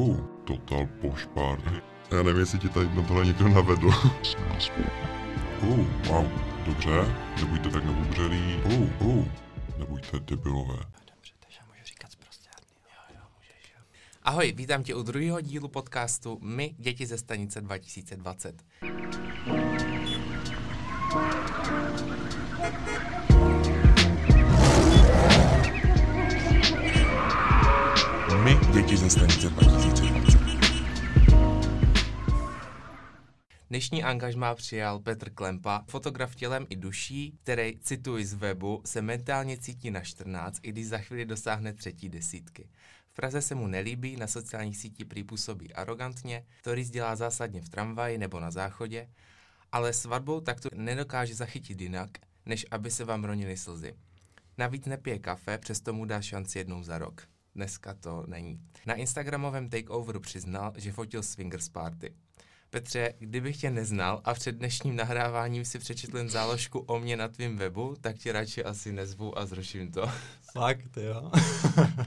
Uh, total party. Já nevím, jestli ti tady na tohle někdo navedl. uh, wow, dobře, nebuďte tak nebubřelí. Uh, uh, nebuďte debilové. Ahoj, vítám tě u druhého dílu podcastu My, děti ze stanice 2020. My, děti ze stanice 2020. Dnešní angažmá přijal Petr Klempa, fotograf tělem i duší, který, cituji z webu, se mentálně cítí na 14, i když za chvíli dosáhne třetí desítky. V Praze se mu nelíbí, na sociálních sítích prý působí arrogantně, stories dělá zásadně v tramvaji nebo na záchodě, ale svatbou takto nedokáže zachytit jinak, než aby se vám ronily slzy. Navíc nepije kafe, přesto mu dá šanci jednou za rok. Dneska to není. Na Instagramovém takeoveru přiznal, že fotil swingers party. Petře, kdybych tě neznal a před dnešním nahráváním si přečetl jen záložku o mě na tvém webu, tak tě radši asi nezvu a zruším to. Fakt, jo.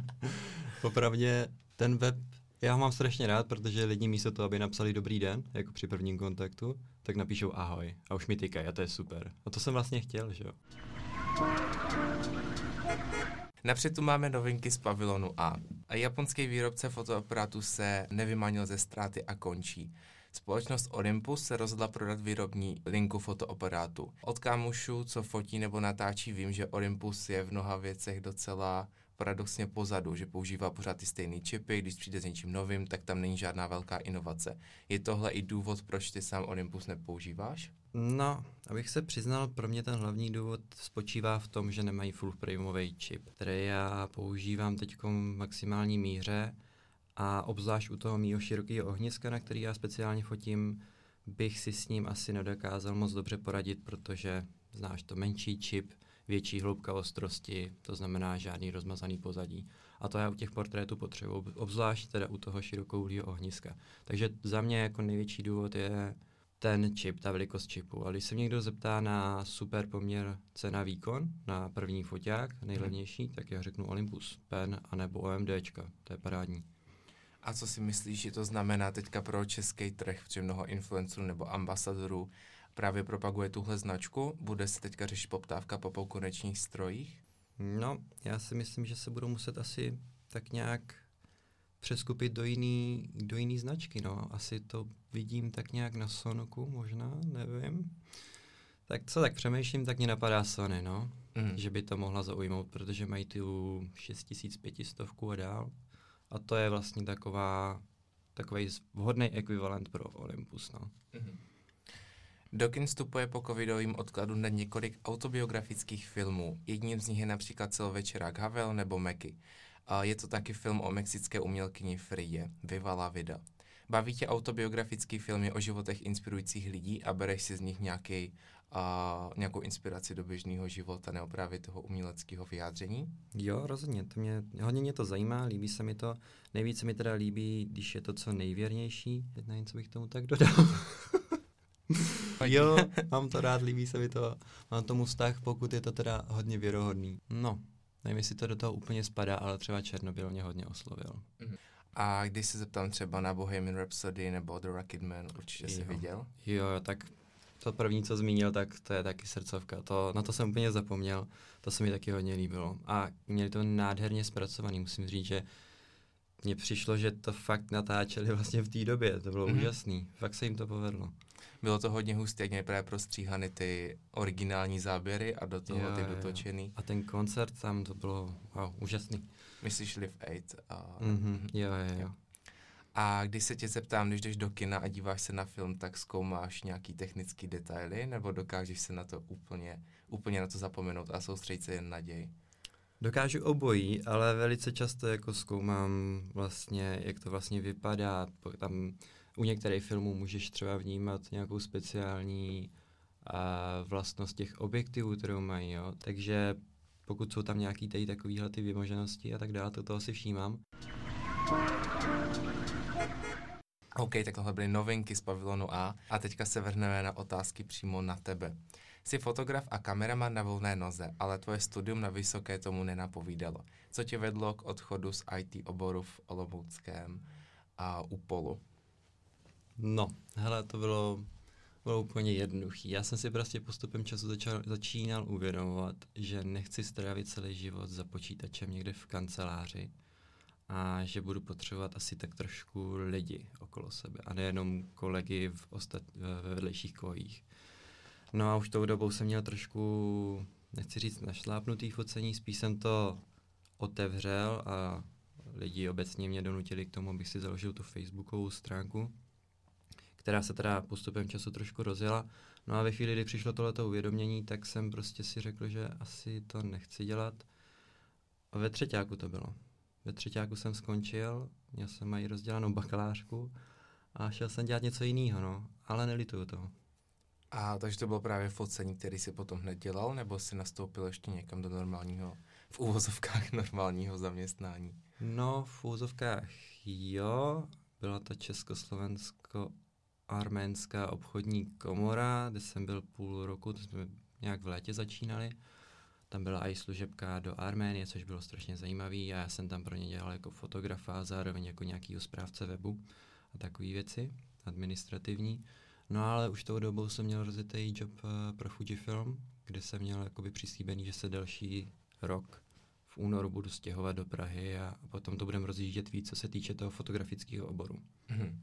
Popravdě ten web, já ho mám strašně rád, protože lidi místo toho, aby napsali dobrý den, jako při prvním kontaktu, tak napíšou ahoj a už mi tykají a to je super. A to jsem vlastně chtěl, že jo. Napřed tu máme novinky z pavilonu A. Japonský výrobce fotoaparátu se nevymanil ze ztráty a končí. Společnost Olympus se rozhodla prodat výrobní linku fotoaparátu. Od kámošů, co fotí nebo natáčí, vím, že Olympus je v mnoha věcech docela paradoxně pozadu, že používá pořád ty stejné čipy, když přijde s něčím novým, tak tam není žádná velká inovace. Je tohle i důvod, proč ty sám Olympus nepoužíváš? No, abych se přiznal, pro mě ten hlavní důvod spočívá v tom, že nemají full frameový čip, který já používám teď v maximální míře a obzvlášť u toho mýho širokého ohniska, na který já speciálně fotím, bych si s ním asi nedokázal moc dobře poradit, protože znáš to menší čip, větší hloubka ostrosti, to znamená žádný rozmazaný pozadí. A to já u těch portrétů potřebuji, obzvlášť teda u toho širokouhlého ohniska. Takže za mě jako největší důvod je ten čip, ta velikost čipu. A když se někdo zeptá na super poměr cena výkon na první foťák, nejlevnější, tak já řeknu Olympus Pen anebo OMDčka, to je parádní. A co si myslíš, že to znamená teďka pro český trh, protože mnoho influencerů nebo ambasadorů právě propaguje tuhle značku? Bude se teďka řešit poptávka po konečných strojích? No, já si myslím, že se budou muset asi tak nějak přeskupit do jiný, do jiný značky, no. Asi to vidím tak nějak na Sonoku, možná, nevím. Tak co tak přemýšlím, tak mě napadá Sony, no. Mm. Že by to mohla zaujmout, protože mají tu 6500 a dál. A to je vlastně taková, takový vhodný ekvivalent pro Olympus, no. Mm. Do kin vstupuje po covidovým odkladu na několik autobiografických filmů. Jedním z nich je například celovečerák Havel nebo Meky. Je to taky film o mexické umělkyni Frie, Viva la vida. Baví tě autobiografický filmy o životech inspirujících lidí a bereš si z nich nějaký, a, nějakou inspiraci do běžného života nebo právě toho uměleckého vyjádření? Jo, rozhodně. To mě, hodně mě to zajímá, líbí se mi to. Nejvíce mi teda líbí, když je to co nejvěrnější. Teď nevím, co bych tomu tak dodal. jo, mám to rád, líbí se mi to. Mám tomu vztah, pokud je to teda hodně věrohodný. No, nevím, jestli to do toho úplně spadá, ale třeba Černobyl mě hodně oslovil. Mm. A když se zeptám třeba na Bohemian Rhapsody nebo The Rocketman, určitě jsi viděl? Jo, tak to první, co zmínil, tak to je taky srdcovka. To, na to jsem úplně zapomněl, to se mi taky hodně líbilo. A měli to nádherně zpracovaný, musím říct, že mně přišlo, že to fakt natáčeli vlastně v té době, to bylo mm-hmm. úžasný, fakt se jim to povedlo. Bylo to hodně hustě, jak měli právě prostříhany ty originální záběry a do toho jo, ty dotočený. Jo. A ten koncert tam to bylo wow, úžasný. Myslíš Live 8? A... Mm-hmm. Jo, jo, jo. A když se tě zeptám, když jdeš do kina a díváš se na film, tak zkoumáš nějaký technický detaily, nebo dokážeš se na to úplně, úplně na to zapomenout a soustředit se jen na děj? Dokážu obojí, ale velice často jako zkoumám vlastně, jak to vlastně vypadá. Tam u některých filmů můžeš třeba vnímat nějakou speciální a vlastnost těch objektivů, kterou mají, jo. Takže pokud jsou tam nějaký tady takovýhle ty vymoženosti a tak dále, to toho si všímám. OK, tak tohle byly novinky z pavilonu A a teďka se vrhneme na otázky přímo na tebe. Jsi fotograf a kameraman na volné noze, ale tvoje studium na vysoké tomu nenapovídalo. Co tě vedlo k odchodu z IT oboru v Olomouckém? a Upolu? No, hele, to bylo, bylo úplně jednoduchý. Já jsem si prostě postupem času začal, začínal uvědomovat, že nechci strávit celý život za počítačem někde v kanceláři a že budu potřebovat asi tak trošku lidi okolo sebe a nejenom kolegy v ostat, ve vedlejších kojích. No a už tou dobou jsem měl trošku, nechci říct našlápnutý focení, spíš jsem to otevřel a lidi obecně mě donutili k tomu, abych si založil tu facebookovou stránku, která se teda postupem času trošku rozjela. No a ve chvíli, kdy přišlo tohleto uvědomění, tak jsem prostě si řekl, že asi to nechci dělat. A ve třetíku to bylo. Ve třetíku jsem skončil, měl jsem mají rozdělanou bakalářku a šel jsem dělat něco jiného, no. Ale nelituju toho. A takže to bylo právě focení, který si potom hned dělal, nebo si nastoupil ještě někam do normálního, v úvozovkách normálního zaměstnání? No, v úvozovkách jo, byla to Československo-Arménská obchodní komora, kde jsem byl půl roku, to jsme nějak v létě začínali. Tam byla i služebka do Arménie, což bylo strašně zajímavé a já jsem tam pro ně dělal jako fotografa zároveň jako nějaký správce webu a takové věci administrativní. No ale už tou dobou jsem měl rozjetý job uh, pro Fujifilm, kde jsem měl jakoby přislíbený, že se další rok v únoru budu stěhovat do Prahy a potom to budeme rozjíždět víc, co se týče toho fotografického oboru. Mm-hmm.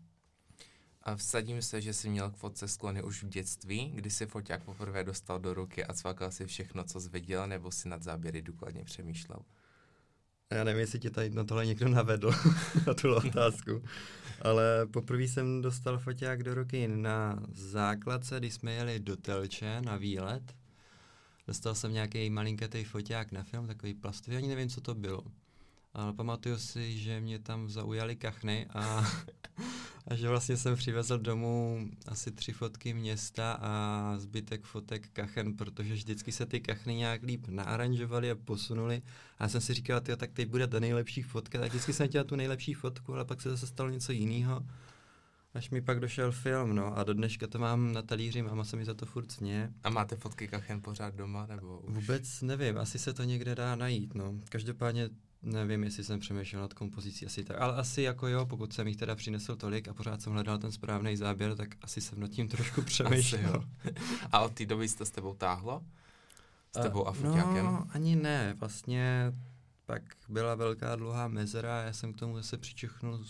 A vsadím se, že jsi měl k fotce sklony už v dětství, kdy si foťák poprvé dostal do ruky a cvakal si všechno, co jsi viděl, nebo si nad záběry důkladně přemýšlel? Já nevím, jestli tě tady na tohle někdo navedl, na tu otázku. Ale poprvé jsem dostal foťák do ruky na základce, když jsme jeli do Telče na výlet. Dostal jsem nějaký malinkatý foťák na film, takový plastový, ani nevím, co to bylo. Ale pamatuju si, že mě tam zaujali kachny a, a že vlastně jsem přivezl domů asi tři fotky města a zbytek fotek kachen, protože vždycky se ty kachny nějak líp naaranžovaly a posunuli. A já jsem si říkal, tyjo, tak teď bude ta nejlepší fotka. A vždycky jsem chtěl tu nejlepší fotku, ale pak se zase stalo něco jiného. Až mi pak došel film, no a do dneška to mám na talíři, máma se mi za to furt směje. A máte fotky kachen pořád doma, nebo už? Vůbec nevím, asi se to někde dá najít, no. Každopádně nevím, jestli jsem přemýšlel nad kompozicí, asi tak, ale asi jako jo, pokud jsem jich teda přinesl tolik a pořád jsem hledal ten správný záběr, tak asi jsem nad tím trošku přemýšlel. a od té doby jste s tebou táhlo? S tebou a? No, ani ne, vlastně pak byla velká dlouhá mezera, já jsem k tomu zase přičuchnul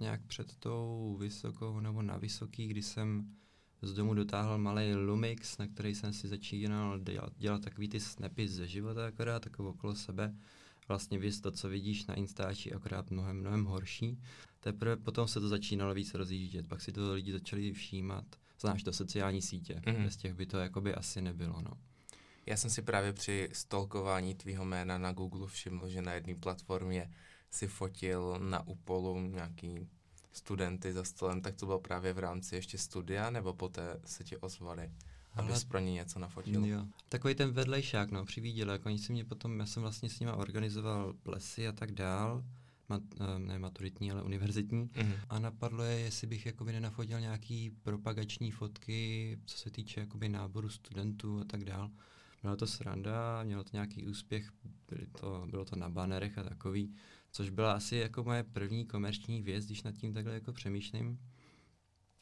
nějak před tou vysokou nebo na vysoký, kdy jsem z domu dotáhl malý Lumix, na který jsem si začínal dělat, dělat takový ty snapy ze života akorát, takovou okolo sebe. Vlastně víš to, co vidíš na Instači, akorát mnohem, mnohem horší. Teprve potom se to začínalo víc rozjíždět, pak si to lidi začali všímat. Znáš to sociální sítě, mm-hmm. bez těch by to jakoby asi nebylo, no. Já jsem si právě při stolkování tvýho jména na Google všiml, že na jedné platformě si fotil na Upolu nějaký studenty za stolem, tak to bylo právě v rámci ještě studia, nebo poté se ti ozvali, abys pro ně něco nafotil? Jo. Takový ten vedlejšák, no, přivíděl, jako oni si mě potom, já jsem vlastně s nimi organizoval plesy a tak dál, mat, eh, ne maturitní, ale univerzitní. Mm-hmm. A napadlo je, jestli bych jakoby nenafotil nějaký propagační fotky, co se týče jakoby náboru studentů a tak dál. Bylo to sranda, mělo to nějaký úspěch, byly to, bylo to na banerech a takový což byla asi jako moje první komerční věc, když nad tím takhle jako přemýšlím.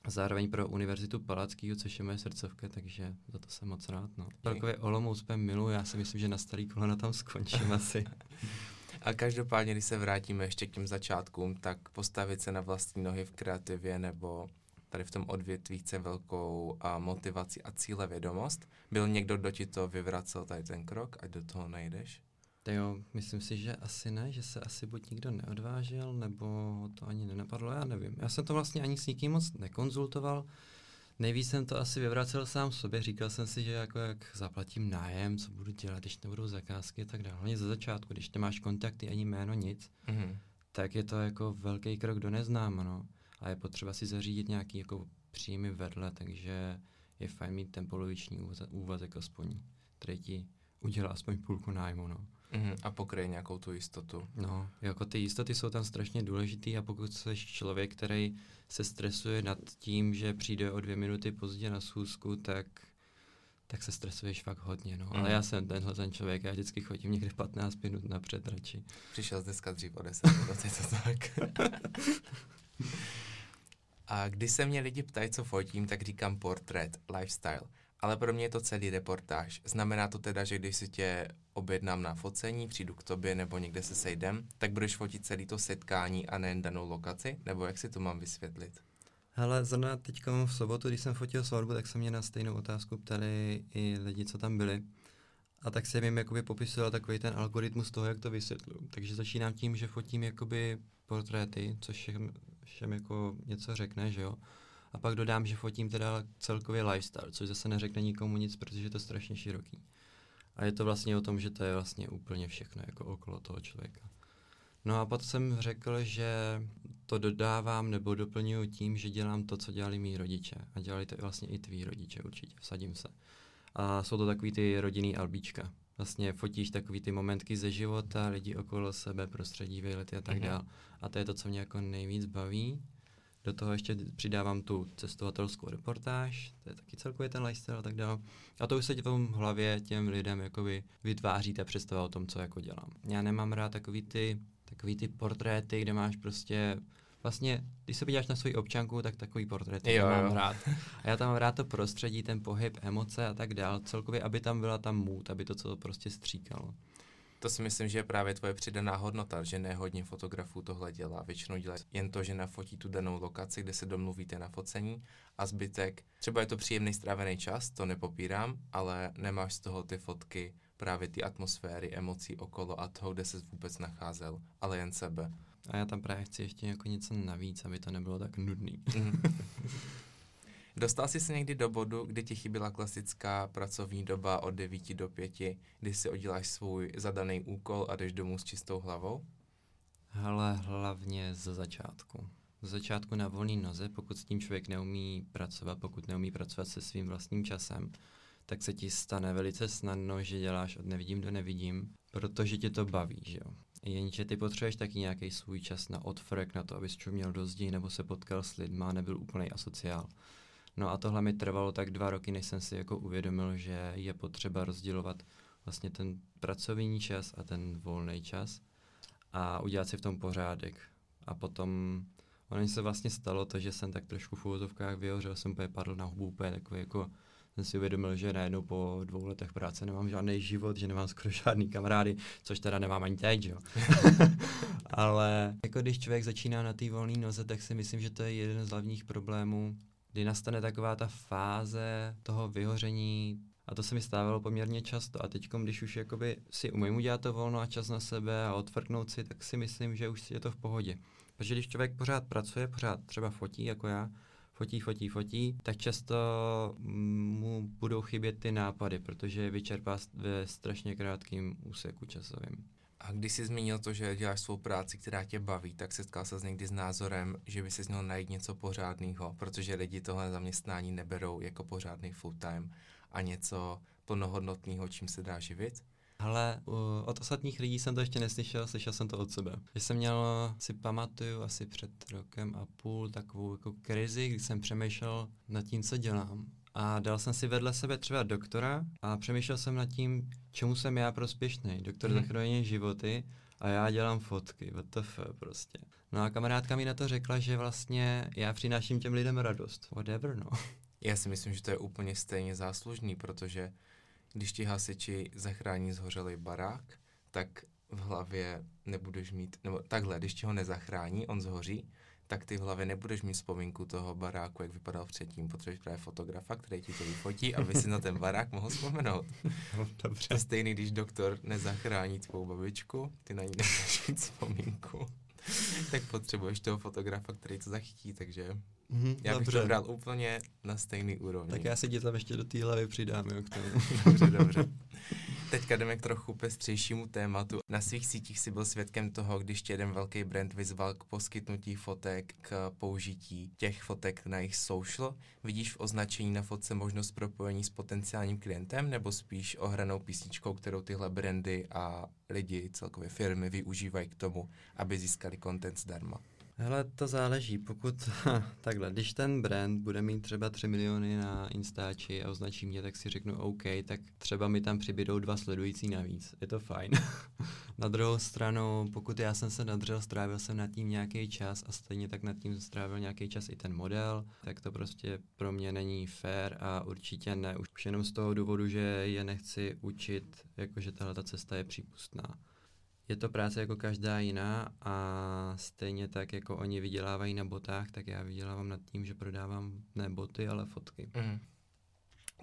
Zároveň pro Univerzitu Palackého, což je moje srdcovka, takže za to jsem moc rád. No. Celkově Olomouc miluji, já si myslím, že na starý kolena tam skončím asi. A každopádně, když se vrátíme ještě k těm začátkům, tak postavit se na vlastní nohy v kreativě nebo tady v tom odvětví chce velkou a motivaci a cíle vědomost. Byl někdo, kdo ti to vyvracel tady ten krok, ať do toho nejdeš? Tak jo, myslím si, že asi ne, že se asi buď nikdo neodvážil, nebo to ani nenapadlo, já nevím. Já jsem to vlastně ani s nikým moc nekonzultoval. Nejvíc jsem to asi vyvracel sám sobě, říkal jsem si, že jako jak zaplatím nájem, co budu dělat, když nebudou zakázky a tak dále. Hlavně ze začátku, když nemáš kontakty ani jméno, nic, mm-hmm. tak je to jako velký krok do neznáma, no. A je potřeba si zařídit nějaký jako příjmy vedle, takže je fajn mít ten poloviční úvazek aspoň, který ti udělá aspoň půlku nájmu, no. Mm, a pokryje nějakou tu jistotu. No, jako ty jistoty jsou tam strašně důležitý a pokud jsi člověk, který se stresuje nad tím, že přijde o dvě minuty pozdě na schůzku, tak tak se stresuješ fakt hodně, no. Mm. Ale já jsem tenhle ten člověk, já vždycky chodím někde 15 minut napřed radši. Přišel dneska dřív o 10 minut, je to tak. A když se mě lidi ptají, co fotím, tak říkám portrét, lifestyle. Ale pro mě je to celý reportáž. Znamená to teda, že když si tě objednám na focení, přijdu k tobě nebo někde se sejdem, tak budeš fotit celý to setkání a nejen danou lokaci? Nebo jak si to mám vysvětlit? Hele, zrovna teď v sobotu, když jsem fotil svatbu, tak se mě na stejnou otázku ptali i lidi, co tam byli. A tak jsem jim jakoby popisoval takový ten algoritmus toho, jak to vysvětlu. Takže začínám tím, že fotím jakoby portréty, což všem, všem jako něco řekne, že jo. A pak dodám, že fotím teda celkově lifestyle, což zase neřekne nikomu nic, protože je to strašně široký. A je to vlastně o tom, že to je vlastně úplně všechno jako okolo toho člověka. No a potom jsem řekl, že to dodávám nebo doplňuji tím, že dělám to, co dělali mý rodiče. A dělali to vlastně i tví rodiče určitě, vsadím se. A jsou to takový ty rodinný albíčka. Vlastně fotíš takový ty momentky ze života, lidi okolo sebe, prostředí, výlety a tak mm-hmm. dále. A to je to, co mě jako nejvíc baví. Do toho ještě přidávám tu cestovatelskou reportáž, to je taky celkově ten lifestyle a tak dále. A to už se v tom hlavě těm lidem jakoby vytváří ta představa o tom, co jako dělám. Já nemám rád takový ty, takový ty portréty, kde máš prostě vlastně, když se podíváš na svou občanku, tak takový portrét jo, mám jo. rád. A já tam mám rád to prostředí, ten pohyb, emoce a tak dál. Celkově, aby tam byla ta mood, aby to co prostě stříkalo. To si myslím, že je právě tvoje přidaná hodnota, že ne hodně fotografů tohle dělá. Většinou dělá jen to, že nafotí tu danou lokaci, kde se domluvíte na focení a zbytek, třeba je to příjemný strávený čas, to nepopírám, ale nemáš z toho ty fotky právě ty atmosféry, emocí okolo a toho, kde se vůbec nacházel, ale jen sebe. A já tam právě chci ještě jako něco navíc, aby to nebylo tak nudný. Dostal jsi se někdy do bodu, kdy ti chyběla klasická pracovní doba od 9 do 5, kdy si odděláš svůj zadaný úkol a jdeš domů s čistou hlavou? Ale hlavně ze začátku. Z začátku na volné noze, pokud s tím člověk neumí pracovat, pokud neumí pracovat se svým vlastním časem, tak se ti stane velice snadno, že děláš od nevidím do nevidím, protože tě to baví, že jo. Jenže ty potřebuješ taky nějaký svůj čas na odfrek, na to, abys měl do zdí, nebo se potkal s lidma, nebyl úplný asociál. No a tohle mi trvalo tak dva roky, než jsem si jako uvědomil, že je potřeba rozdělovat vlastně ten pracovní čas a ten volný čas a udělat si v tom pořádek. A potom ono se vlastně stalo to, že jsem tak trošku v úvozovkách vyhořel, jsem úplně padl na hubu, úplně takový jako jsem si uvědomil, že najednou po dvou letech práce nemám žádný život, že nemám skoro žádný kamarády, což teda nemám ani teď, jo. Ale jako když člověk začíná na té volné noze, tak si myslím, že to je jeden z hlavních problémů, kdy nastane taková ta fáze toho vyhoření, a to se mi stávalo poměrně často. A teď, když už jakoby si umím udělat to volno a čas na sebe a odfrknout si, tak si myslím, že už je to v pohodě. Protože když člověk pořád pracuje, pořád třeba fotí, jako já, fotí, fotí, fotí, tak často mu budou chybět ty nápady, protože vyčerpá ve strašně krátkém úseku časovým. A když jsi zmínil to, že děláš svou práci, která tě baví, tak setkal se někdy s názorem, že by si měl najít něco pořádného, protože lidi tohle zaměstnání neberou jako pořádný full time a něco plnohodnotného, čím se dá živit? Ale od ostatních lidí jsem to ještě neslyšel, slyšel jsem to od sebe. Že jsem měl, si pamatuju, asi před rokem a půl takovou jako krizi, kdy jsem přemýšlel nad tím, co dělám. A dal jsem si vedle sebe třeba doktora a přemýšlel jsem nad tím, čemu jsem já prospěšný. Doktor mm. zachrání životy a já dělám fotky, WTF prostě. No a kamarádka mi na to řekla, že vlastně já přináším těm lidem radost. Whatever, no. Já si myslím, že to je úplně stejně záslužný, protože když ti hasiči zachrání zhořelý barák, tak v hlavě nebudeš mít, nebo takhle, když ti ho nezachrání, on zhoří, tak ty v hlavě nebudeš mít vzpomínku toho baráku, jak vypadal předtím. Potřebuješ právě fotografa, který ti to vyfotí, aby si na ten barák mohl vzpomenout. No, dobře. A stejný, když doktor nezachrání tvou babičku, ty na ní nebudeš mít vzpomínku, tak potřebuješ toho fotografa, který to zachytí, takže mm-hmm, já bych dobře. to bral úplně na stejný úrovni. Tak já si tě tam ještě do té hlavy přidám, jo, k tomu. dobře, dobře. Teďka jdeme k trochu pestřejšímu tématu. Na svých sítích si byl svědkem toho, když tě jeden velký brand vyzval k poskytnutí fotek, k použití těch fotek na jejich social. Vidíš v označení na fotce možnost propojení s potenciálním klientem nebo spíš ohranou písničkou, kterou tyhle brandy a lidi, celkově firmy využívají k tomu, aby získali content zdarma? Hele, to záleží, pokud, takhle, když ten brand bude mít třeba 3 miliony na Instači a označí mě, tak si řeknu OK, tak třeba mi tam přibydou dva sledující navíc, je to fajn. na druhou stranu, pokud já jsem se nadřel, strávil jsem nad tím nějaký čas a stejně tak nad tím strávil nějaký čas i ten model, tak to prostě pro mě není fair a určitě ne, už jenom z toho důvodu, že je nechci učit, jakože tahle ta cesta je přípustná je to práce jako každá jiná a stejně tak, jako oni vydělávají na botách, tak já vydělávám nad tím, že prodávám ne boty, ale fotky. Mm.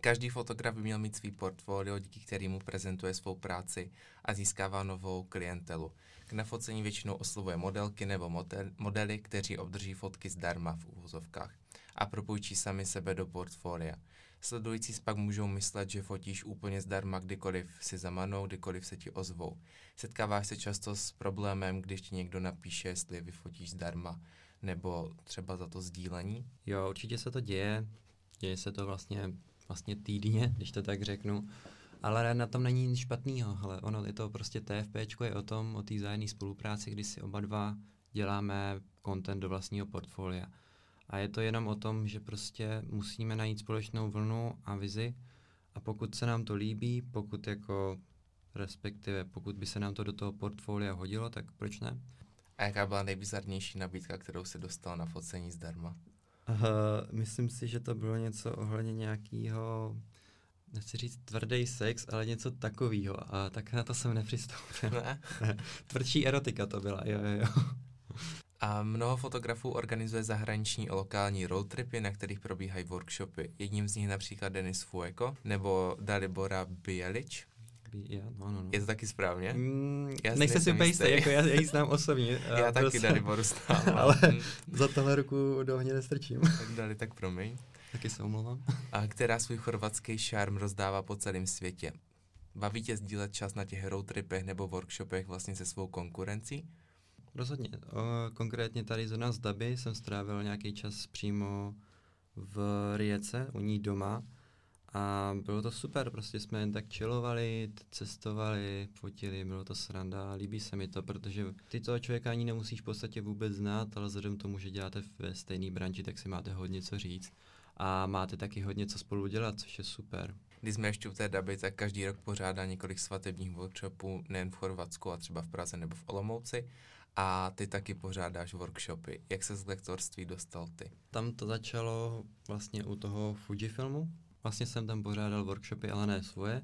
Každý fotograf by měl mít svý portfolio, díky kterému prezentuje svou práci a získává novou klientelu. K nafocení většinou oslovuje modelky nebo model, modely, kteří obdrží fotky zdarma v úvozovkách a propůjčí sami sebe do portfolia. Sledující pak můžou myslet, že fotíš úplně zdarma, kdykoliv si zamanou, kdykoliv se ti ozvou. Setkáváš se často s problémem, když ti někdo napíše, jestli vyfotíš zdarma, nebo třeba za to sdílení? Jo, určitě se to děje. Děje se to vlastně, vlastně týdně, když to tak řeknu. Ale na tom není nic špatného, ale ono je to prostě TFP je o tom, o té vzájemné spolupráci, kdy si oba dva děláme content do vlastního portfolia. A je to jenom o tom, že prostě musíme najít společnou vlnu a vizi a pokud se nám to líbí, pokud jako respektive pokud by se nám to do toho portfolia hodilo, tak proč ne? A jaká byla nejbizarnější nabídka, kterou se dostal na focení zdarma? Uh, myslím si, že to bylo něco ohledně nějakého, nechci říct tvrdý sex, ale něco takového. A tak na to jsem nepřistoupil. Ne? Tvrdší erotika to byla, jo, jo, jo. A mnoho fotografů organizuje zahraniční a lokální roadtripy, na kterých probíhají workshopy. Jedním z nich například Denis Fueko nebo Dalibora Bielič. Ja, no, no, no. Je to taky správně? Mm, já nejsem si úplně jako já, já ji znám osobně. já taky prostě, Daliboru znám. ale za tohle ruku do ohně nestrčím. tak Dali, tak promiň. Taky se omlouvám. A která svůj chorvatský šarm rozdává po celém světě. Baví tě sdílet čas na těch roadtripech nebo workshopech vlastně se svou konkurencí? Rozhodně. O, konkrétně tady z nás Daby jsem strávil nějaký čas přímo v Rijece, u ní doma a bylo to super, prostě jsme jen tak chillovali, cestovali, fotili, bylo to sranda, líbí se mi to, protože ty toho člověka ani nemusíš v podstatě vůbec znát, ale vzhledem tomu, že děláte ve stejné branži, tak si máte hodně co říct a máte taky hodně co spolu dělat, což je super. Když jsme ještě u té daby, tak každý rok pořádá několik svatebních workshopů nejen v Chorvatsku, a třeba v Praze nebo v Olomouci a ty taky pořádáš workshopy. Jak se z lektorství dostal ty? Tam to začalo vlastně u toho Fujifilmu. Vlastně jsem tam pořádal workshopy, ale ne svoje,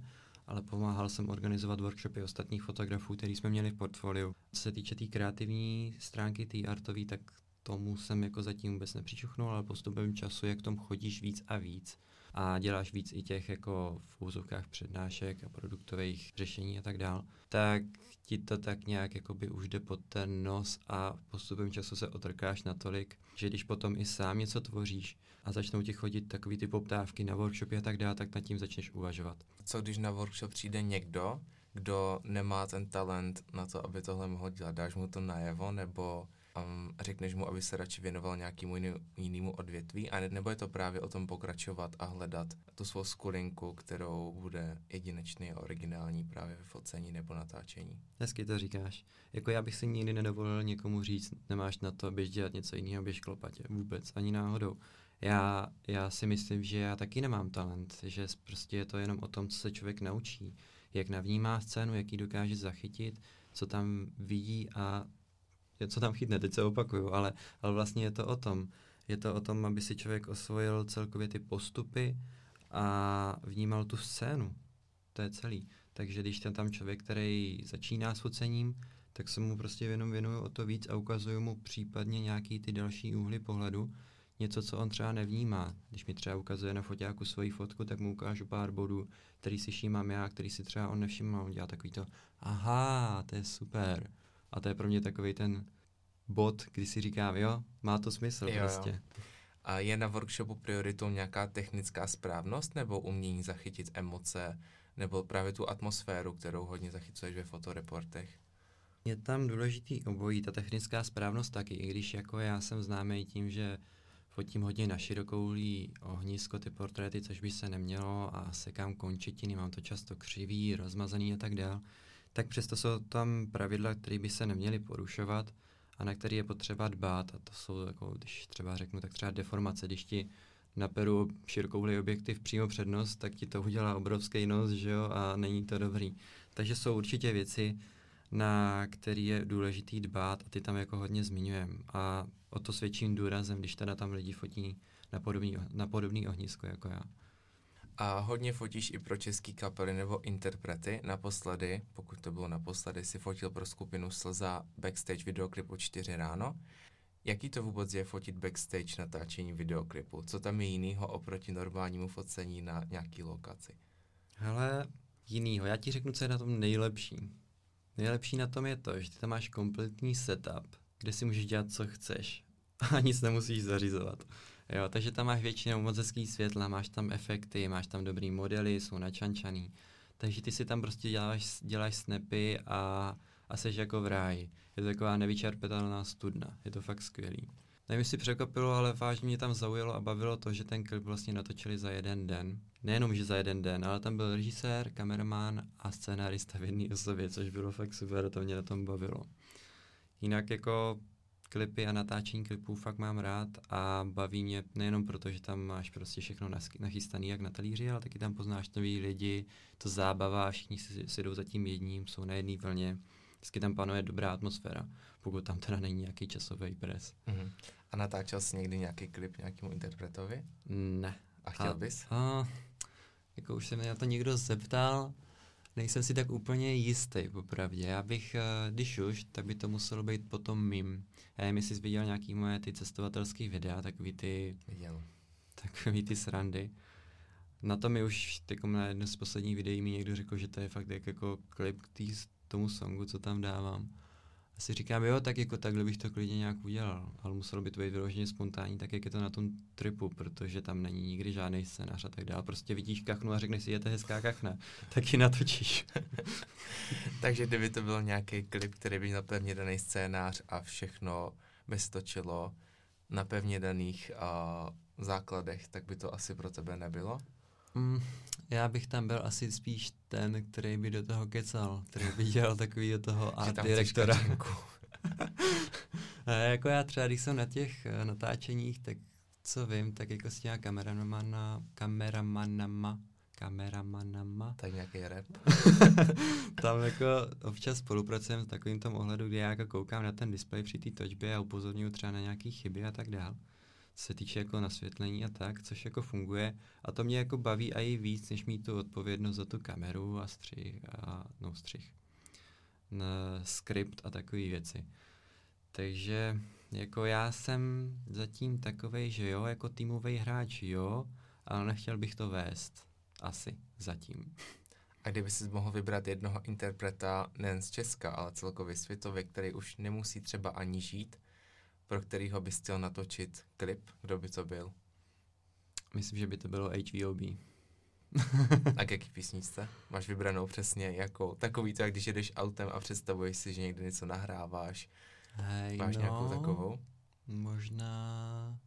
ale pomáhal jsem organizovat workshopy ostatních fotografů, který jsme měli v portfoliu. Co se týče té tý kreativní stránky, té artové, tak tomu jsem jako zatím vůbec nepřičuchnul, ale postupem času, jak tom chodíš víc a víc, a děláš víc i těch jako v úzovkách přednášek a produktových řešení a tak dál, tak ti to tak nějak jakoby už jde pod ten nos a postupem času se otrkáš natolik, že když potom i sám něco tvoříš a začnou ti chodit takový ty poptávky na workshopy a tak dále, tak nad tím začneš uvažovat. Co když na workshop přijde někdo, kdo nemá ten talent na to, aby tohle mohl dělat? Dáš mu to najevo, nebo um, řekneš mu, aby se radši věnoval nějakému jinému odvětví, a nebo je to právě o tom pokračovat a hledat tu svou skulinku, kterou bude jedinečný a originální právě ve focení nebo natáčení. Hezky to říkáš. Jako já bych si nikdy nedovolil někomu říct, nemáš na to, běž dělat něco jiného, běž klopatě. Vůbec, ani náhodou. Já, já si myslím, že já taky nemám talent, že prostě je to jenom o tom, co se člověk naučí, jak navnímá scénu, jak ji dokáže zachytit, co tam vidí a co tam chytne, teď se opakuju, ale, ale vlastně je to o tom. Je to o tom, aby si člověk osvojil celkově ty postupy a vnímal tu scénu. To je celý. Takže když ten tam člověk, který začíná s focením, tak se mu prostě jenom věnuju o to víc a ukazuju mu případně nějaký ty další úhly pohledu, něco, co on třeba nevnímá. Když mi třeba ukazuje na foťáku svoji fotku, tak mu ukážu pár bodů, který si všímám já, který si třeba on nevšiml. On dělá takový to, aha, to je super. A to je pro mě takový ten bod, kdy si říkám, jo, má to smysl jo, prostě. Jo. A je na workshopu prioritou nějaká technická správnost nebo umění zachytit emoce nebo právě tu atmosféru, kterou hodně zachycuješ ve fotoreportech? Je tam důležitý obojí, ta technická správnost taky, i když jako já jsem známý tím, že fotím hodně na širokoulí ohnisko, ty portréty, což by se nemělo a sekám končetiny, mám to často křivý, rozmazaný a tak dál, tak přesto jsou tam pravidla, které by se neměly porušovat a na který je potřeba dbát. A to jsou, jako, když třeba řeknu, tak třeba deformace, když ti naperu širokouhlý objektiv přímo před nos, tak ti to udělá obrovský nos, že jo, a není to dobrý. Takže jsou určitě věci, na který je důležitý dbát a ty tam jako hodně zmiňujem. A o to s větším důrazem, když teda tam lidi fotí na podobný, na podobný ohnisko jako já. A hodně fotíš i pro český kapely nebo interprety. Naposledy, pokud to bylo naposledy, si fotil pro skupinu Slza backstage videoklip o 4 ráno. Jaký to vůbec je fotit backstage natáčení videoklipu? Co tam je jinýho oproti normálnímu focení na nějaký lokaci? Hele, jinýho. Já ti řeknu, co je na tom nejlepší. Nejlepší na tom je to, že ty tam máš kompletní setup, kde si můžeš dělat, co chceš. A nic nemusíš zařizovat. Jo, takže tam máš většinou moc hezký světla, máš tam efekty, máš tam dobrý modely, jsou načančaný. Takže ty si tam prostě děláš, děláš snapy a, a seš jako v ráji. Je to taková nevyčerpatelná studna, je to fakt skvělý. Nevím, jestli překvapilo, ale vážně mě tam zaujalo a bavilo to, že ten klip vlastně natočili za jeden den. Nejenom, že za jeden den, ale tam byl režisér, kameraman a scénárista v jedné osobě, což bylo fakt super, to mě na tom bavilo. Jinak jako klipy a natáčení klipů fakt mám rád a baví mě nejenom proto, že tam máš prostě všechno nachystané jak na talíři, ale taky tam poznáš nový lidi, to zábava, všichni si, si jdou za tím jedním, jsou na jedné vlně. Vždycky tam panuje dobrá atmosféra, pokud tam teda není nějaký časový pres. Mm-hmm. A natáčel jsi někdy nějaký klip nějakému interpretovi? Ne. A chtěl a, bys? A, jako už se mě na to někdo zeptal, nejsem si tak úplně jistý, popravdě. Já bych, eh, když už, tak by to muselo být potom mým. Já nevím, jestli jsi viděl nějaký moje ty cestovatelské videa, takový ty... Viděl. Takový ty srandy. Na to mi už, jako na jedno z posledních videí mi někdo řekl, že to je fakt jak jako klip k tý, tomu songu, co tam dávám. A si říkám, jo, tak jako takhle bych to klidně nějak udělal, ale muselo by to být vyloženě spontánní, tak jak je to na tom tripu, protože tam není nikdy žádný scénář a tak dále. Prostě vidíš kachnu a řekneš si, je to hezká kachna, tak ji natočíš. Takže kdyby to byl nějaký klip, který by měl pevně daný scénář a všechno by stočilo na pevně daných uh, základech, tak by to asi pro tebe nebylo? Mm, já bych tam byl asi spíš ten, který by do toho kecal, který by dělal takový do toho art direktora. jako já třeba, když jsem na těch uh, natáčeních, tak co vím, tak jako s těma kameramana, kameramanama, kameramanama. Tak nějaký rap. tam jako občas spolupracujeme s takovým tom ohledu, kdy já jako koukám na ten displej při té točbě a upozorňuji třeba na nějaké chyby a tak dál se týče jako nasvětlení a tak, což jako funguje a to mě jako baví a i víc, než mít tu odpovědnost za tu kameru a střih a no střih, na skript a takové věci. Takže jako já jsem zatím takovej, že jo, jako týmový hráč, jo, ale nechtěl bych to vést. Asi, zatím. A kdyby si mohl vybrat jednoho interpreta nejen z Česka, ale celkově světově, který už nemusí třeba ani žít, pro kterýho bys chtěl natočit klip, kdo by to byl? Myslím, že by to bylo HVOB. a k jaký písničce? Máš vybranou přesně jako takový to, jak když jedeš autem a představuješ si, že někde něco nahráváš. Hey, Máš no, nějakou takovou? Možná,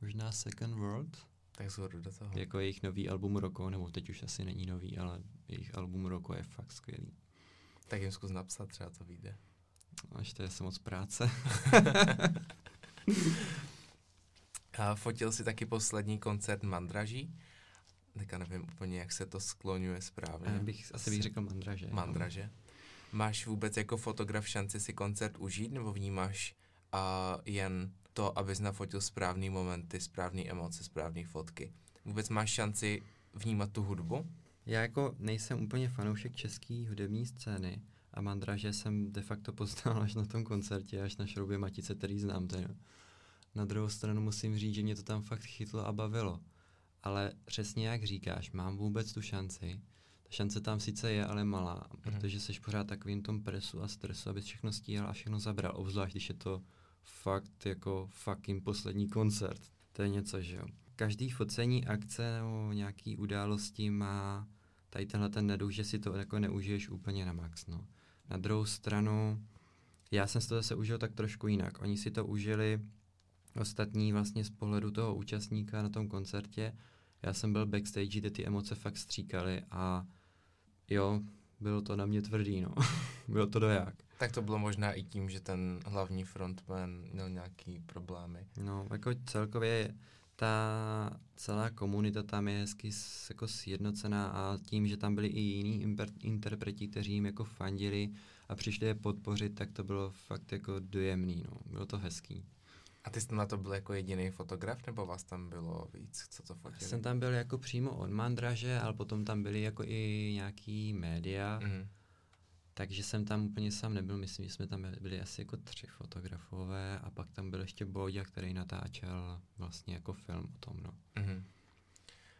možná Second World. Tak zhodu do toho. Jako jejich nový album roku, nebo teď už asi není nový, ale jejich album roku je fakt skvělý. Tak jim zkus napsat, třeba to vyjde. To je moc práce. A fotil si taky poslední koncert Mandraží. Teďka nevím úplně, jak se to skloňuje správně. Já bych, asi bych řekl Mandraže. Mandraže. Máš vůbec jako fotograf šanci si koncert užít, nebo vnímáš a jen to, abys nafotil správný momenty, správné emoce, správné fotky? Vůbec máš šanci vnímat tu hudbu? Já jako nejsem úplně fanoušek české hudební scény, a Mandraže jsem de facto poznal až na tom koncertě, až na šroubě Matice, který znám. Ten. Na druhou stranu musím říct, že mě to tam fakt chytlo a bavilo. Ale přesně jak říkáš, mám vůbec tu šanci. Ta šance tam sice je, ale malá, mm. protože jsi pořád takovým tom presu a stresu, abys všechno stíhal a všechno zabral, obzvlášť když je to fakt jako fucking poslední koncert. To je něco, že jo. Každý focení akce nebo nějaký události má tady tenhle ten neduch, že si to jako neužiješ úplně na max, no. Na druhou stranu, já jsem si to zase užil tak trošku jinak. Oni si to užili ostatní vlastně z pohledu toho účastníka na tom koncertě. Já jsem byl backstage, kde ty emoce fakt stříkaly a jo, bylo to na mě tvrdý, no. bylo to doják. Tak to bylo možná i tím, že ten hlavní frontman měl nějaký problémy. No, jako celkově ta celá komunita tam je hezky jako sjednocená a tím, že tam byli i jiní interpreti, kteří jim jako fandili a přišli je podpořit, tak to bylo fakt jako dojemný, no. Bylo to hezký. A ty jsi na to byl jako jediný fotograf, nebo vás tam bylo víc, co to fotili? Já jsem tam byl jako přímo od Mandraže, ale potom tam byly jako i nějaký média, Mm. Takže jsem tam úplně sám nebyl, myslím, že jsme tam byli asi jako tři fotografové a pak tam byl ještě Boďa, který natáčel vlastně jako film o tom, no. Mm.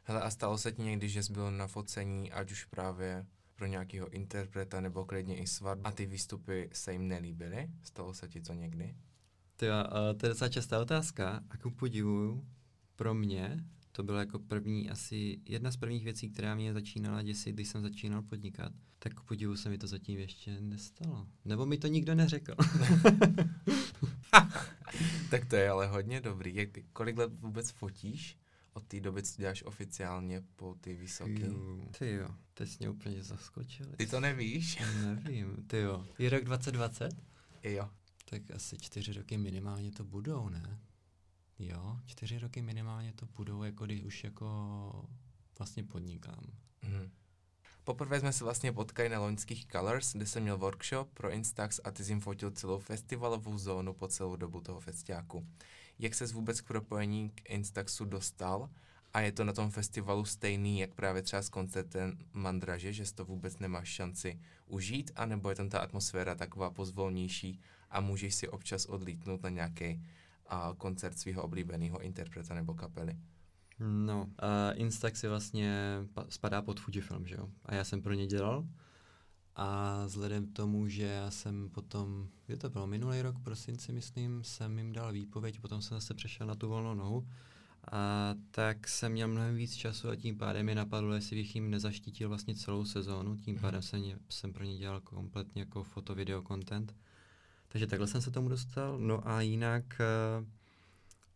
Hele, a stalo se ti někdy, že jsi byl na focení, ať už právě pro nějakého interpreta nebo klidně i svatbu a ty výstupy se jim nelíbily? Stalo se ti to někdy? Jo, a to je docela častá otázka a ku podivu pro mě to bylo jako první, asi jedna z prvních věcí, která mě začínala děsit, když jsem začínal podnikat. Tak ku podivu se mi to zatím ještě nestalo. Nebo mi to nikdo neřekl. tak to je ale hodně dobrý. Jak, kolik let vůbec fotíš? Od té doby, co děláš oficiálně po ty vysoký? Jo, ty jo, teď jsi mě úplně zaskočili. Ty to nevíš? Nevím, ty jo. Je rok 2020? Jo. Tak asi čtyři roky minimálně to budou, ne? Jo, čtyři roky minimálně to budou, jako když už jako vlastně podnikám. Mhm. Poprvé jsme se vlastně potkali na loňských Colors, kde jsem měl workshop pro Instax a ty jim fotil celou festivalovou zónu po celou dobu toho festiáku. Jak ses vůbec k propojení k Instaxu dostal a je to na tom festivalu stejný, jak právě třeba s koncertem Mandraže, že to vůbec nemáš šanci užít, anebo je tam ta atmosféra taková pozvolnější a můžeš si občas odlítnout na nějaký a koncert svého oblíbeného interpreta nebo kapely. No, uh, Instax je vlastně, pa, spadá pod Fujifilm, že jo? A já jsem pro ně dělal. A vzhledem k tomu, že já jsem potom, kdy to bylo, minulý rok, prosinci, myslím, jsem jim dal výpověď, potom jsem zase přešel na tu volnou nohu. A tak jsem měl mnohem víc času a tím pádem mi napadlo, jestli bych jim nezaštítil vlastně celou sezónu, tím pádem jsem, jsem pro ně dělal kompletně jako foto, video content. Takže takhle jsem se tomu dostal. No a jinak uh,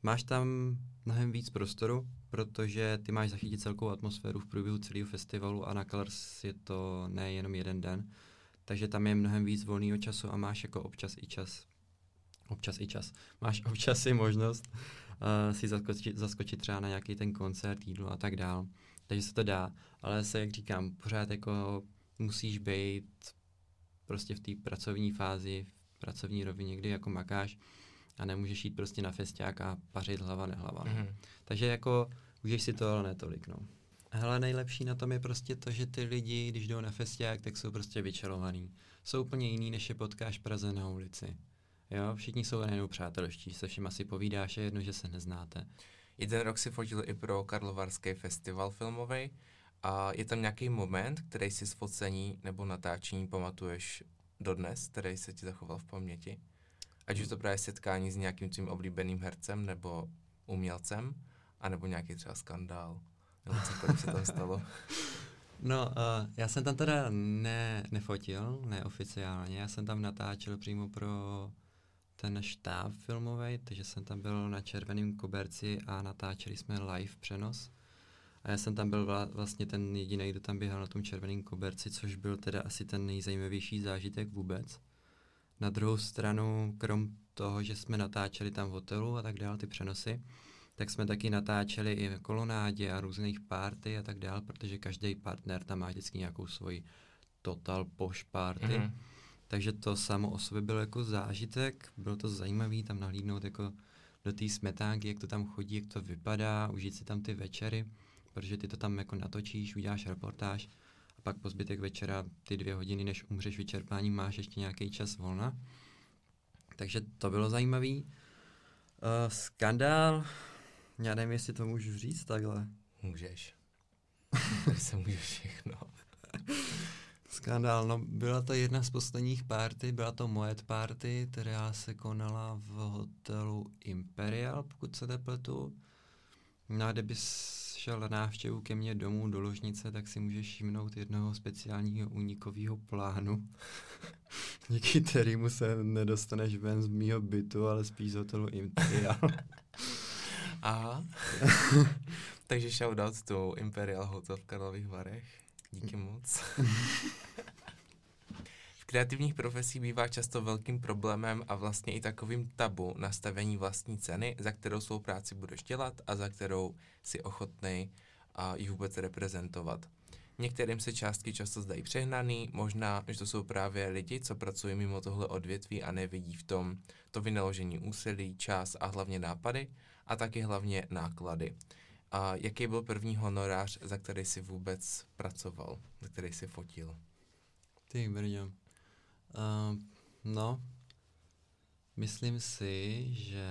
máš tam mnohem víc prostoru, protože ty máš zachytit celkovou atmosféru v průběhu celého festivalu a na Colors je to nejenom jeden den. Takže tam je mnohem víc volného času a máš jako občas i čas. Občas i čas. Máš občas i možnost uh, si zaskočit, zaskočit třeba na nějaký ten koncert, jídlo a tak dál. Takže se to dá, ale se, jak říkám, pořád jako musíš být prostě v té pracovní fázi, pracovní rovině, kdy jako makáš a nemůžeš jít prostě na festiák a pařit hlava nehlava. Mm-hmm. Takže jako užiješ si to, ale ne tolik, no. Hele, nejlepší na tom je prostě to, že ty lidi, když jdou na festiák, tak jsou prostě vyčarovaný. Jsou úplně jiný, než je potkáš v Praze na ulici. Jo, všichni jsou najednou přátelští, se všem asi povídáš, je jedno, že se neznáte. Jeden rok si fotil i pro Karlovarský festival filmový. A je tam nějaký moment, který si z focení nebo natáčení pamatuješ dodnes, který se ti zachoval v paměti? Ať už to právě setkání s nějakým tvým oblíbeným hercem nebo umělcem, anebo nějaký třeba skandál, nebo cokoliv se tam stalo. No, uh, já jsem tam teda ne, nefotil, neoficiálně, já jsem tam natáčel přímo pro ten štáb filmový, takže jsem tam byl na červeném koberci a natáčeli jsme live přenos. A já jsem tam byl vlastně ten jediný, kdo tam běhal na tom červeném koberci, což byl teda asi ten nejzajímavější zážitek vůbec. Na druhou stranu, krom toho, že jsme natáčeli tam v hotelu a tak dále, ty přenosy, tak jsme taky natáčeli i v kolonádě a různých party a tak dále, protože každý partner tam má vždycky nějakou svoji total posh party. Mm-hmm. Takže to samo o sobě bylo jako zážitek, bylo to zajímavé tam nahlídnout jako do té smetánky, jak to tam chodí, jak to vypadá, užít si tam ty večery, protože ty to tam jako natočíš, uděláš reportáž a pak po zbytek večera ty dvě hodiny, než umřeš vyčerpání, máš ještě nějaký čas volna. Takže to bylo zajímavý. Uh, skandál, já nevím, jestli to můžu říct takhle. Můžeš. Tady se může všechno. Skandál, no byla to jedna z posledních party, byla to moje party, která se konala v hotelu Imperial, pokud se nepletu. No a kdybys šel na návštěvu ke mně domů do ložnice, tak si můžeš všimnout jednoho speciálního únikového plánu, díky kterému se nedostaneš ven z mýho bytu, ale spíš z hotelu Imperial. Aha. Takže shoutout to Imperial Hotel v Karlových Varech. Díky moc. Kreativních profesí bývá často velkým problémem a vlastně i takovým tabu nastavení vlastní ceny, za kterou svou práci budeš dělat a za kterou si ochotný a ji vůbec reprezentovat. Některým se částky často zdají přehnaný, možná, že to jsou právě lidi, co pracují mimo tohle odvětví a nevidí v tom to vynaložení úsilí, čas a hlavně nápady a taky hlavně náklady. A jaký byl první honorář, za který jsi vůbec pracoval, za který jsi fotil? Ty brďo. Uh, no, myslím si, že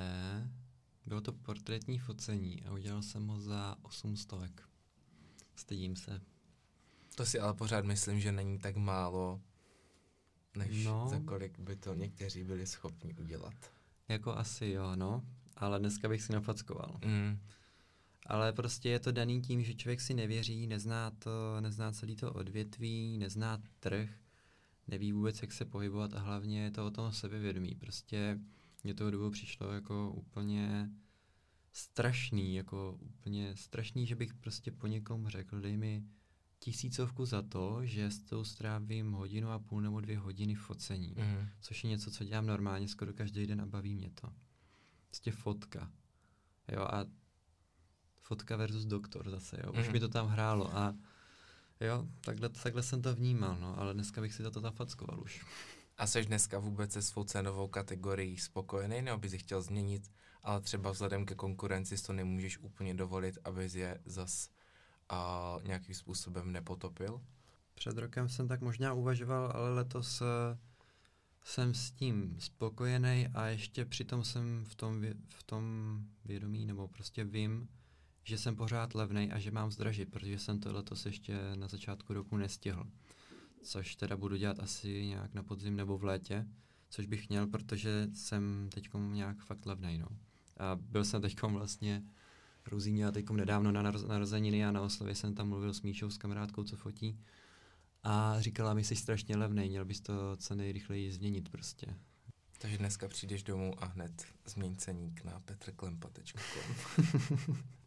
bylo to portrétní focení a udělal jsem ho za 800. Stydím se. To si ale pořád myslím, že není tak málo, než No. za kolik by to někteří byli schopni udělat. Jako asi jo, no. Ale dneska bych si nafackoval. Mm. Ale prostě je to daný tím, že člověk si nevěří, nezná to, nezná celý to odvětví, nezná trh, neví vůbec, jak se pohybovat a hlavně je to o tom sebevědomí. Prostě mě toho dobu přišlo jako úplně strašný, jako úplně strašný, že bych prostě po někom řekl, dej mi tisícovku za to, že s tou strávím hodinu a půl nebo dvě hodiny focení. Mm. Což je něco, co dělám normálně skoro každý den a baví mě to. Prostě fotka. Jo, a fotka versus doktor zase, jo. Už Mhm. mi to tam hrálo a jo, takhle, takhle jsem to vnímal, no, ale dneska bych si to zafackoval už. A jsi dneska vůbec se svou cenovou kategorií spokojený, nebo bys chtěl změnit, ale třeba vzhledem ke konkurenci si to nemůžeš úplně dovolit, abys je zas a, nějakým způsobem nepotopil? Před rokem jsem tak možná uvažoval, ale letos eh, jsem s tím spokojený a ještě přitom jsem v tom, vě- v tom vědomí, nebo prostě vím, že jsem pořád levnej a že mám zdražit, protože jsem to letos ještě na začátku roku nestihl. Což teda budu dělat asi nějak na podzim nebo v létě, což bych měl, protože jsem teď nějak fakt levnej, no. A byl jsem teď vlastně Ruzíně a teď nedávno na naroz- narozeniny a na oslavě jsem tam mluvil s Míšou, s kamarádkou, co fotí. A říkala mi, jsi strašně levnej, měl bys to co nejrychleji změnit prostě. Takže dneska přijdeš domů a hned změň ceník na petrklempa.com.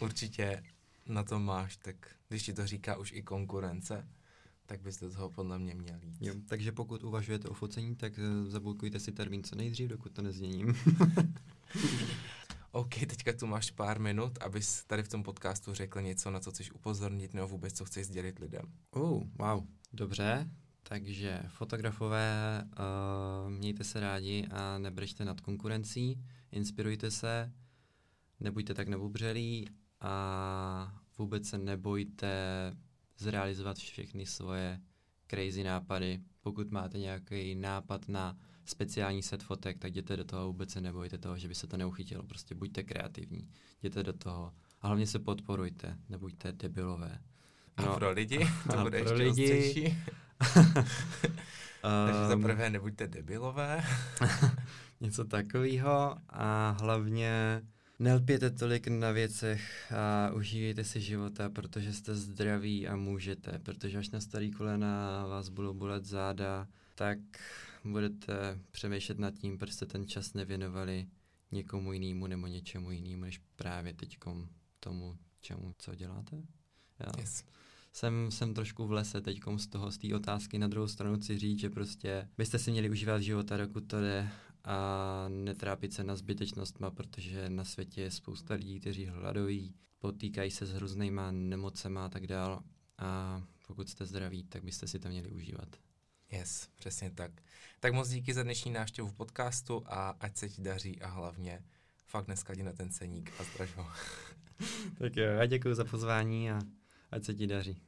Určitě na to máš, tak když ti to říká už i konkurence, tak bys do toho podle mě měl jít. Jo, takže pokud uvažujete o focení, tak eh, zablokujte si termín co nejdřív, dokud to nezměním. OK, teďka tu máš pár minut, abys tady v tom podcastu řekl něco, na co chceš upozornit, nebo vůbec co chceš sdělit lidem. Oh, wow. Dobře, takže fotografové, uh, mějte se rádi a nebržte nad konkurencí, inspirujte se, nebuďte tak nebubřelí a vůbec se nebojte zrealizovat všechny svoje crazy nápady. Pokud máte nějaký nápad na speciální set fotek, tak jděte do toho a vůbec se nebojte toho, že by se to neuchytilo. Prostě buďte kreativní, jděte do toho. A hlavně se podporujte, nebuďte debilové. A No, pro lidi, to a bude pro ještě lidi-. Takže za Ehm, prvé nebuďte debilové. něco takového a hlavně nelpěte tolik na věcech a užívejte si života, protože jste zdraví a můžete, protože až na starý kolena vás budou bolet záda, tak budete přemýšlet nad tím, proč jste ten čas nevěnovali někomu jinému nebo něčemu jinému, než právě teďkom tomu, čemu, co děláte. Já Yes. jsem, jsem trošku v lese teď z toho, z té otázky. Na druhou stranu chci říct, že prostě byste si měli užívat života, dokud to jde a netrápit se na zbytečnostma, protože na světě je spousta lidí, kteří hladoví, potýkají se s hrůznýma nemocema a tak dál. A pokud jste zdraví, tak byste si to měli užívat. Yes, přesně tak. Tak moc díky za dnešní návštěvu v podcastu a ať se ti daří a hlavně fakt dneska na ten ceník a zdraž ho. Tak jo, já děkuji za pozvání a ať se ti daří.